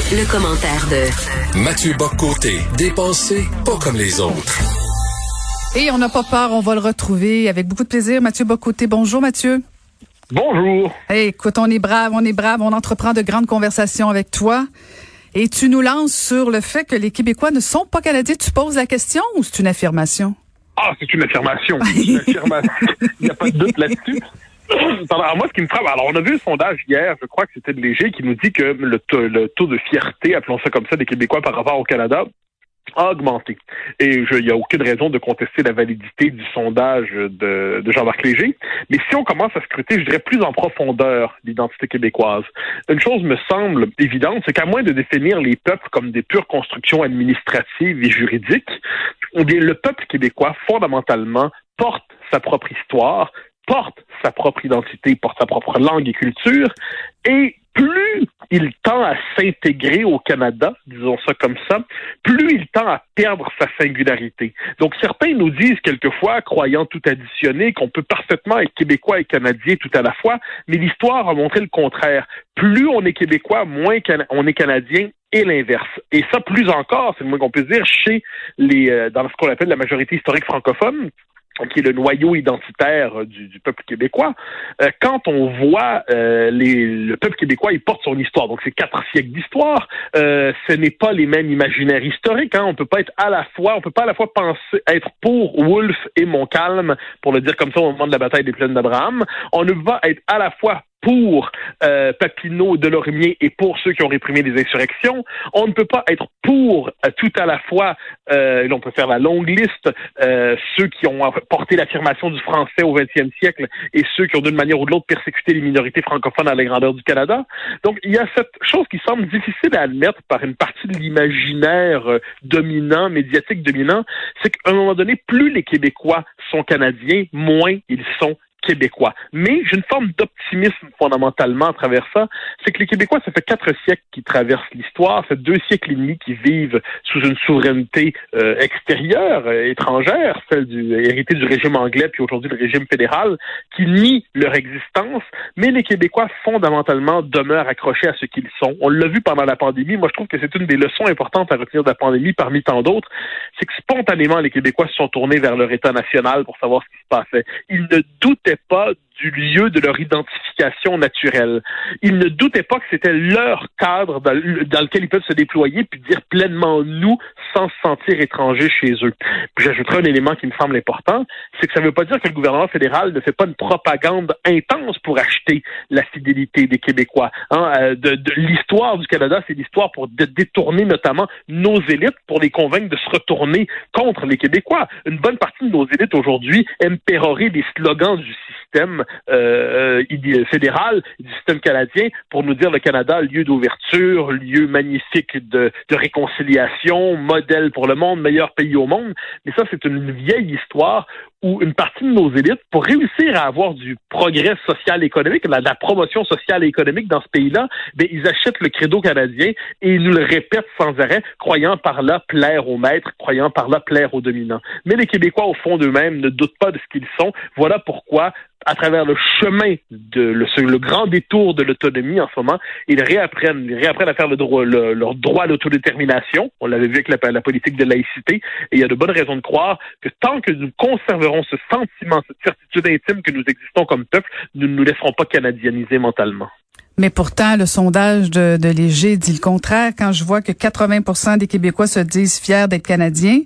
Le, commentaire de Mathieu Boccoté, dépensé pas comme les autres. Et on n'a pas peur, on va le retrouver avec beaucoup de plaisir. Mathieu Bocoté, bonjour Mathieu. Bonjour. Hey, écoute, on est brave, on est brave, on entreprend de grandes conversations avec toi. Et tu nous lances sur le fait que les Québécois ne sont pas Canadiens. Tu poses la question ou c'est une affirmation? Ah, c'est une affirmation. Une affirmation. Il n'y a pas de doute là-dessus. Alors, moi, ce qui me frappe, alors on a vu le sondage hier, je crois que c'était léger, qui nous dit que le, taux de fierté, appelons ça comme ça, des Québécois par rapport au Canada a augmenté. Et il n'y a aucune raison de contester la validité du sondage de, de Jean-Marc Léger. Mais si on commence à scruter, je dirais, plus en profondeur l'identité québécoise, une chose me semble évidente, c'est qu'à moins de définir les peuples comme des pures constructions administratives et juridiques, le peuple québécois, fondamentalement, porte sa propre histoire, porte sa propre identité, porte sa propre langue et culture, et plus il tend à s'intégrer au Canada, disons ça comme ça, plus il tend à perdre sa singularité. Donc certains nous disent quelquefois, croyant tout additionner, qu'on peut parfaitement être québécois et canadien tout à la fois, mais l'histoire a montré le contraire. Plus on est québécois, moins on est canadien et l'inverse. Et ça, plus encore, c'est le moins qu'on peut dire, chez les, euh, dans ce qu'on appelle la majorité historique francophone, qui est le noyau identitaire euh, du, peuple québécois, euh, quand on voit euh, les, le peuple québécois, il porte son histoire. Donc, c'est quatre siècles d'histoire. ce n'est pas les mêmes imaginaires historiques. Hein. On peut pas être à la fois, on peut pas à la fois penser être pour Wolfe et Montcalm, pour le dire comme ça au moment de la bataille des plaines d'Abraham. On ne va être à la fois pour euh, Papineau, Delormier et pour ceux qui ont réprimé les insurrections. On ne peut pas être pour euh, tout à la fois, euh, on peut faire la longue liste, euh, ceux qui ont porté l'affirmation du français au XXe siècle et ceux qui ont d'une manière ou de l'autre persécuté les minorités francophones à la grandeur du Canada. Donc il y a cette chose qui semble difficile à admettre par une partie de l'imaginaire euh, dominant, médiatique dominant, c'est qu'à un moment donné, plus les Québécois sont canadiens, moins ils sont québécois. Mais j'ai une forme d'optimisme fondamentalement à travers ça. C'est que les Québécois, ça fait quatre siècles qu'ils traversent l'histoire, ça fait deux siècles et demi qu'ils vivent sous une souveraineté euh, extérieure, euh, étrangère, celle du héritée du régime anglais puis aujourd'hui le régime fédéral, qui nie leur existence. Mais les Québécois fondamentalement demeurent accrochés à ce qu'ils sont. On l'a vu pendant la pandémie. Moi, je trouve que c'est une des leçons importantes à retenir de la pandémie parmi tant d'autres. C'est que spontanément, les Québécois se sont tournés vers leur État national pour savoir ce qui se passait. Ils ne doutaient pas du lieu de leur identification naturelle. Ils ne doutaient pas que c'était leur cadre dans, lequel ils peuvent se déployer puis dire pleinement nous sans se sentir étrangers chez eux. J'ajouterai un élément qui me semble important, c'est que ça ne veut pas dire que le gouvernement fédéral ne fait pas une propagande intense pour acheter la fidélité des Québécois. Hein. Euh, de l'histoire du Canada, c'est l'histoire pour détourner notamment nos élites pour les convaincre de se retourner contre les Québécois. Une bonne partie de nos élites aujourd'hui aiment pérorer des slogans du système euh, euh fédéral, du système canadien, pour nous dire le Canada, lieu d'ouverture, lieu magnifique de, de réconciliation, modèle pour le monde, meilleur pays au monde. Mais ça, c'est une vieille histoire où une partie de nos élites, pour réussir à avoir du progrès social et économique, la, la promotion sociale et économique dans ce pays-là, ben, ils achètent le credo canadien et ils nous le répètent sans arrêt, croyant par là plaire aux maîtres, croyant par là plaire aux dominants. Mais les Québécois, au fond d'eux-mêmes, ne doutent pas de ce qu'ils sont. Voilà pourquoi à travers le chemin de le, le grand détour de l'autonomie en ce moment, ils réapprennent, ils réapprennent à faire le droit, leur droit à l'autodétermination. On l'avait vu avec la, la, politique de laïcité. Et il y a de bonnes raisons de croire que tant que nous conserverons ce sentiment, cette certitude intime que nous existons comme peuple, nous ne nous laisserons pas canadianiser mentalement. Mais pourtant, le sondage de, de, Léger dit le contraire. Quand je vois que 80% des Québécois se disent fiers d'être Canadiens,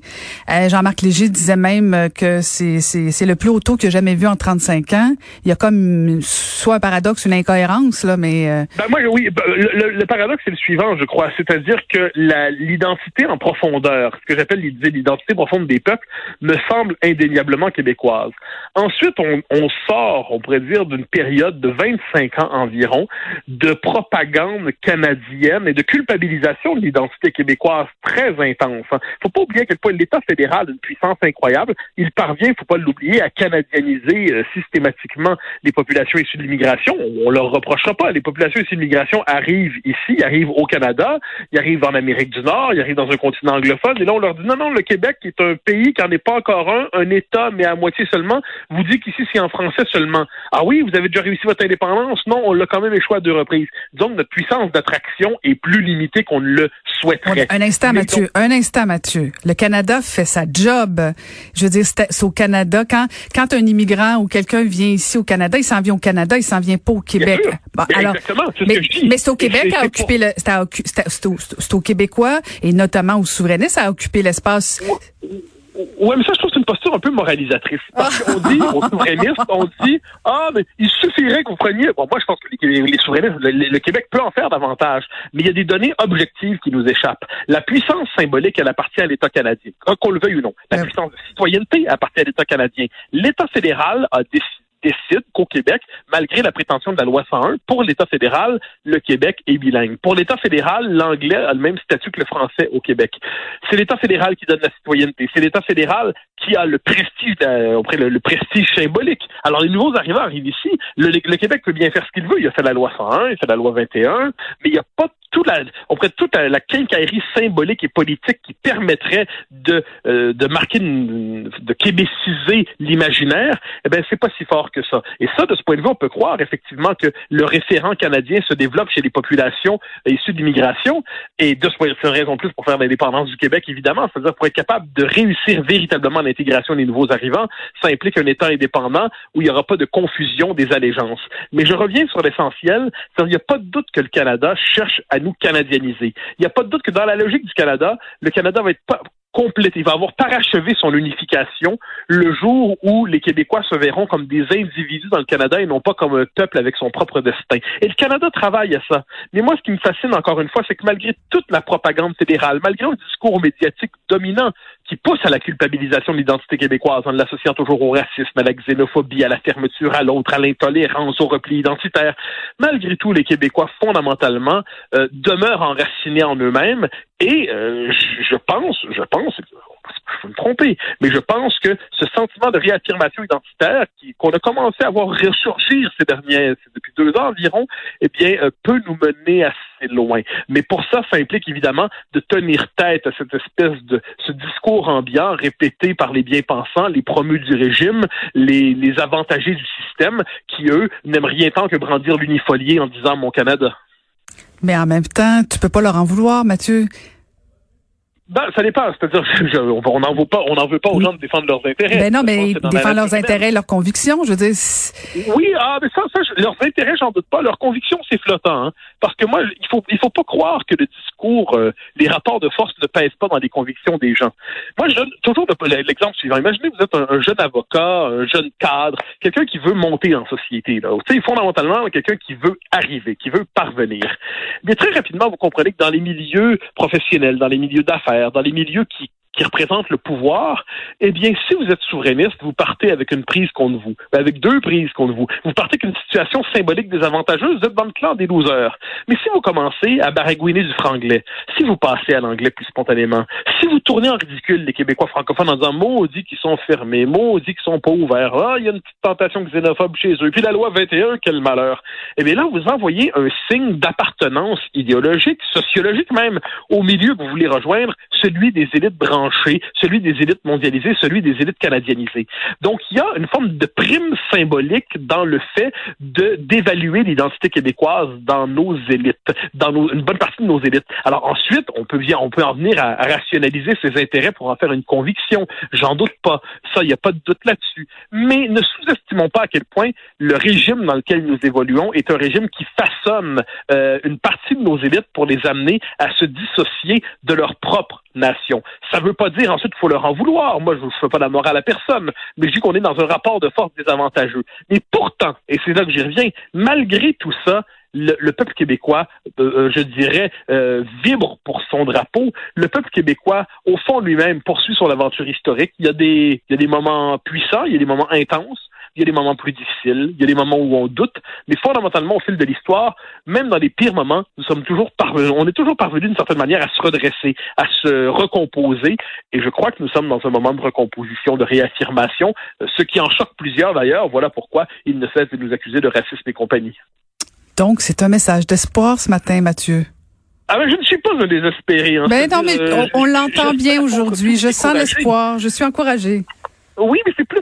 euh, Jean-Marc Léger disait même que c'est, le plus haut taux qu'il a jamais vu en 35 ans. Il y a comme soit un paradoxe, une incohérence, là, mais... Euh, ben moi, oui, ben, le, paradoxe, c'est le suivant, je crois. C'est-à-dire que l'identité en profondeur, ce que j'appelle l'identité profonde des peuples, me semble indéniablement québécoise. Ensuite, on, on sort, on pourrait dire, d'une période de 25 ans environ, de propagande canadienne et de culpabilisation de l'identité québécoise très intense. Il hein. faut pas oublier à quel point l'État fédéral une puissance incroyable. Il parvient, il faut pas l'oublier, à canadianiser euh, systématiquement les populations issues de l'immigration. On, leur reprochera pas. Les populations issues de l'immigration arrivent ici, arrivent au Canada, ils arrivent en Amérique du Nord, ils arrivent dans un continent anglophone. Et là, on leur dit non, non, le Québec est un pays qui n'en est pas encore un, un État, mais à moitié seulement. Vous dites qu'ici, c'est en français seulement. Ah oui, vous avez déjà réussi votre indépendance? Non, on l'a quand même échoué deux reprises. Notre puissance d'attraction est plus limitée qu'on ne le souhaiterait. Un instant, Mathieu. Un instant, Mathieu. Le Canada fait sa job. Je veux dire, c'est au Canada. Quand, quand un immigrant ou quelqu'un vient ici au Canada, il s'en vient au Canada, il s'en vient pas au Québec. alors, exactement, mais, mais c'est au Québec à occuper le, c'est au Québécois et notamment aux souverainistes à occuper l'espace. Oui, mais ça, je trouve que c'est une posture un peu moralisatrice. Parce qu'on dit aux souverainistes, on dit, ah, mais il suffirait que vous preniez, bon, moi, je pense que les, souverainistes, le, Québec peut en faire davantage, mais il y a des données objectives qui nous échappent. La puissance symbolique, elle appartient à l'État canadien, qu'on le veuille ou non. La puissance de citoyenneté appartient à l'État canadien. L'État fédéral a décidé décide qu'au Québec, malgré la prétention de la loi 101, pour l'État fédéral, le Québec est bilingue. Pour l'État fédéral, l'anglais a le même statut que le français au Québec. C'est l'État fédéral qui donne la citoyenneté. C'est l'État fédéral qui a le prestige, auprès le, prestige symbolique. Alors, les nouveaux arrivants arrivent ici. Le, le Québec peut bien faire ce qu'il veut. Il a fait la loi 101, il a fait la loi 21, mais il n'y a pas toute la, auprès de toute la, quincaillerie symbolique et politique qui permettrait de, euh, de marquer, de québéciser l'imaginaire, eh ben c'est pas si fort Et ça, de ce point de vue, on peut croire effectivement que le référent canadien se développe chez les populations issues d'immigration, et de ce point de vue, raison plus pour faire l'indépendance du Québec, évidemment, c'est-à-dire pour être capable de réussir véritablement l'intégration des nouveaux arrivants, ça implique un État indépendant où il n'y aura pas de confusion des allégeances. Mais je reviens sur l'essentiel, il n'y a pas de doute que le Canada cherche à nous canadianiser. Il n'y a pas de doute que dans la logique du Canada, le Canada va être pas il va avoir parachevé son unification le jour où les Québécois se verront comme des individus dans le Canada et non pas comme un peuple avec son propre destin. Et le Canada travaille à ça. Mais moi, ce qui me fascine encore une fois, c'est que malgré toute la propagande fédérale, malgré un discours médiatique dominant qui pousse à la culpabilisation de l'identité québécoise en l'associant toujours au racisme, à la xénophobie, à la fermeture à l'autre, à l'intolérance, au repli identitaire. Malgré tout, les Québécois, fondamentalement, euh, demeurent enracinés en eux-mêmes et euh, je pense, je pense, je peux me tromper, mais je pense que ce sentiment de réaffirmation identitaire qu'on a commencé à voir ressurgir ces derniers, depuis deux ans environ, eh bien, euh, peut nous mener assez loin. Mais pour ça, ça implique évidemment de tenir tête à cette espèce de ce discours ambiant répété par les bien-pensants, les promus du régime, les, les avantagés du système, qui eux n'aiment rien tant que brandir l'unifolier en disant mon Canada. Mais en même temps, tu peux pas leur en vouloir, Mathieu. Ben, ça dépend. C'est-à-dire, on n'en veut pas, on n'en veut pas aux gens de défendre leurs intérêts. Ben non, mais défendre leurs intérêts, leurs convictions, je veux dire. Oui, ah, mais ça, ça, leurs intérêts, j'en doute pas. Leurs convictions, c'est flottant. Hein. Parce que moi, il faut, il faut pas croire que le discours, euh, les rapports de force ne pèsent pas dans les convictions des gens. Moi, je donne toujours l'exemple suivant. Imaginez, vous êtes un, jeune avocat, un jeune cadre, quelqu'un qui veut monter en société. Là. Tu sais, fondamentalement, quelqu'un qui veut arriver, qui veut parvenir. Mais très rapidement, vous comprenez que dans les milieux professionnels, dans les milieux d'affaires dans les milieux qui qui représente le pouvoir, eh bien, si vous êtes souverainiste, vous partez avec une prise contre vous, ben, avec deux prises contre vous. Vous partez avec une situation symbolique désavantageuse, vous êtes dans le clan des losers. Mais si vous commencez à baragouiner du franglais, si vous passez à l'anglais plus spontanément, si vous tournez en ridicule les Québécois francophones en disant maudit qu'ils sont fermés, maudit qu'ils sont pas ouverts, ah, il y a une petite tentation xénophobe chez eux, puis la loi 21, quel malheur. Eh bien là, vous envoyez un signe d'appartenance idéologique, sociologique même, au milieu que vous voulez rejoindre, celui des élites branchées celui des élites mondialisées, celui des élites canadianisées. Donc, il y a une forme de prime symbolique dans le fait de d'évaluer l'identité québécoise dans nos élites, dans une bonne partie de nos élites. Alors ensuite, on peut bien, on peut en venir à, rationaliser ses intérêts pour en faire une conviction. J'en doute pas. Ça, il n'y a pas de doute là-dessus. Mais ne sous-estimons pas à quel point le régime dans lequel nous évoluons est un régime qui façonne euh, une partie de nos élites pour les amener à se dissocier de leur propre nation. Ça veut pas dire ensuite qu'il faut leur en vouloir. Moi, je ne fais pas la morale à personne, mais je dis qu'on est dans un rapport de force désavantageux. Mais pourtant, et c'est là que j'y reviens, malgré tout ça, le, peuple québécois, euh, euh, je dirais, euh, vibre pour son drapeau. Le peuple québécois, au fond lui-même, poursuit son aventure historique. Il y a des, il y a des moments puissants, il y a des moments intenses il y a des moments plus difficiles, il y a des moments où on doute, mais fondamentalement, au fil de l'histoire, même dans les pires moments, nous sommes toujours parvenus, on est toujours parvenus d'une certaine manière à se redresser, à se recomposer, et je crois que nous sommes dans un moment de recomposition, de réaffirmation, ce qui en choque plusieurs d'ailleurs, voilà pourquoi ils ne cessent de nous accuser de racisme et compagnie. Donc, c'est un message d'espoir ce matin, Mathieu. Ah ben, je ne suis pas un désespéré. Hein. Ben non, mais on, l'entend bien aujourd'hui. Je sens l'espoir. Je suis encouragée. Oui, mais c'est plus,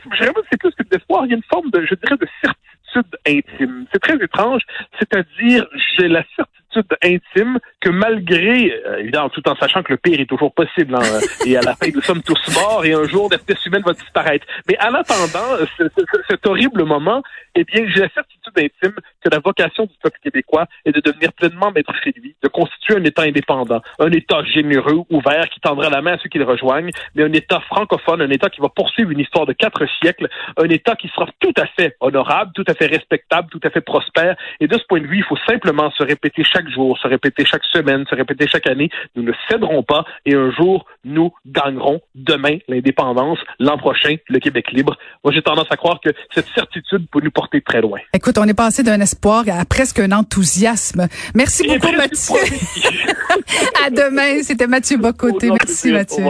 c'est plus que d'espoir. Il y a une forme de, je dirais, de certitude intime. C'est très étrange, c'est-à-dire j'ai la certitude intime que malgré, euh, évidemment, tout en sachant que le pire est toujours possible, hein, et à la fin nous sommes tous morts et un jour l'espèce humaine va disparaître. Mais en attendant cet horrible moment, eh bien, j'ai la certitude intime que la vocation du peuple québécois est de devenir pleinement maître chez lui, de constituer un État indépendant, un État généreux, ouvert, qui tendra la main à ceux qui le rejoignent, mais un État francophone, un État qui va poursuivre une histoire de quatre siècles, un État qui sera tout à fait honorable, tout à fait respectable, tout à fait prospère. Et de ce point de vue, il faut simplement se répéter chaque jour, se répéter chaque semaine, se répéter chaque année. Nous ne céderons pas et un jour, nous gagnerons demain l'indépendance, l'an prochain, le Québec libre. Moi, j'ai tendance à croire que cette certitude peut nous porter très loin. Écoute, on est passé d'un espoir à presque un enthousiasme. Merci beaucoup, Mathieu. à demain. C'était Mathieu Bocoté. Merci, Mathieu.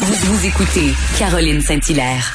Vous, vous écoutez Caroline Saint-Hilaire.